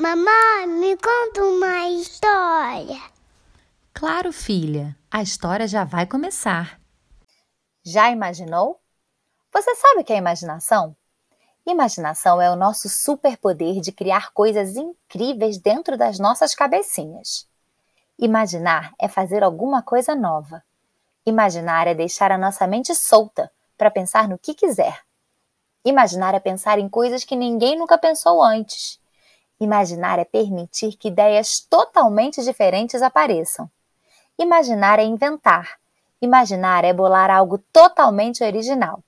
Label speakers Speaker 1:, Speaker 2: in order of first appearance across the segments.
Speaker 1: Mamãe, me conta uma história.
Speaker 2: Claro, filha, a história já vai começar.
Speaker 3: Já imaginou? Você sabe o que é imaginação? Imaginação é o nosso superpoder de criar coisas incríveis dentro das nossas cabecinhas. Imaginar é fazer alguma coisa nova. Imaginar é deixar a nossa mente solta para pensar no que quiser. Imaginar é pensar em coisas que ninguém nunca pensou antes. Imaginar é permitir que ideias totalmente diferentes apareçam. Imaginar é inventar. Imaginar é bolar algo totalmente original.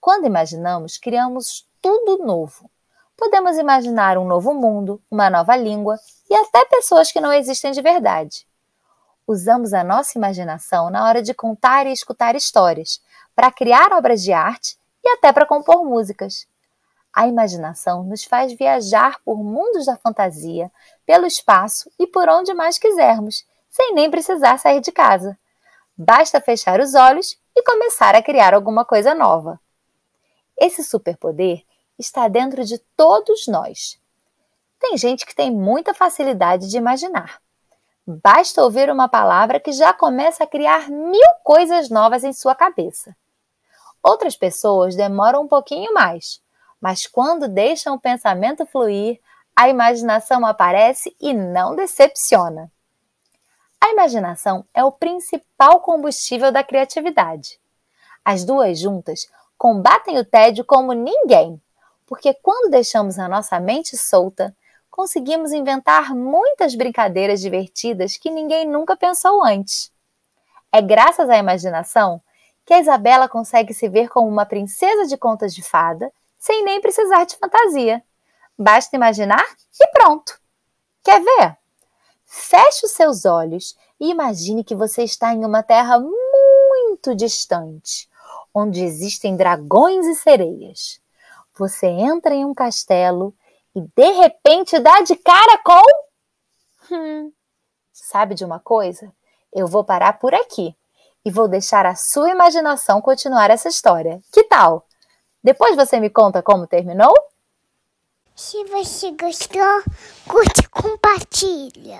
Speaker 3: Quando imaginamos, criamos tudo novo. Podemos imaginar um novo mundo, uma nova língua e até pessoas que não existem de verdade. Usamos a nossa imaginação na hora de contar e escutar histórias, para criar obras de arte e até para compor músicas. A imaginação nos faz viajar por mundos da fantasia, pelo espaço e por onde mais quisermos, sem nem precisar sair de casa. Basta fechar os olhos e começar a criar alguma coisa nova. Esse superpoder está dentro de todos nós. Tem gente que tem muita facilidade de imaginar. Basta ouvir uma palavra que já começa a criar mil coisas novas em sua cabeça. Outras pessoas demoram um pouquinho mais, mas quando deixam o pensamento fluir, a imaginação aparece e não decepciona. A imaginação é o principal combustível da criatividade. As duas juntas combatem o tédio como ninguém, porque quando deixamos a nossa mente solta, conseguimos inventar muitas brincadeiras divertidas que ninguém nunca pensou antes. É graças à imaginação que a Isabela consegue se ver como uma princesa de contas de fada sem nem precisar de fantasia. Basta imaginar e pronto. Quer ver? Feche os seus olhos e imagine que você está em uma terra muito distante onde existem dragões e sereias. Você entra em um castelo e de repente dá de cara com. Hum. Sabe de uma coisa? Eu vou parar por aqui e vou deixar a sua imaginação continuar essa história. Que tal? Depois você me conta como terminou?
Speaker 1: Se você gostou, curte e compartilha.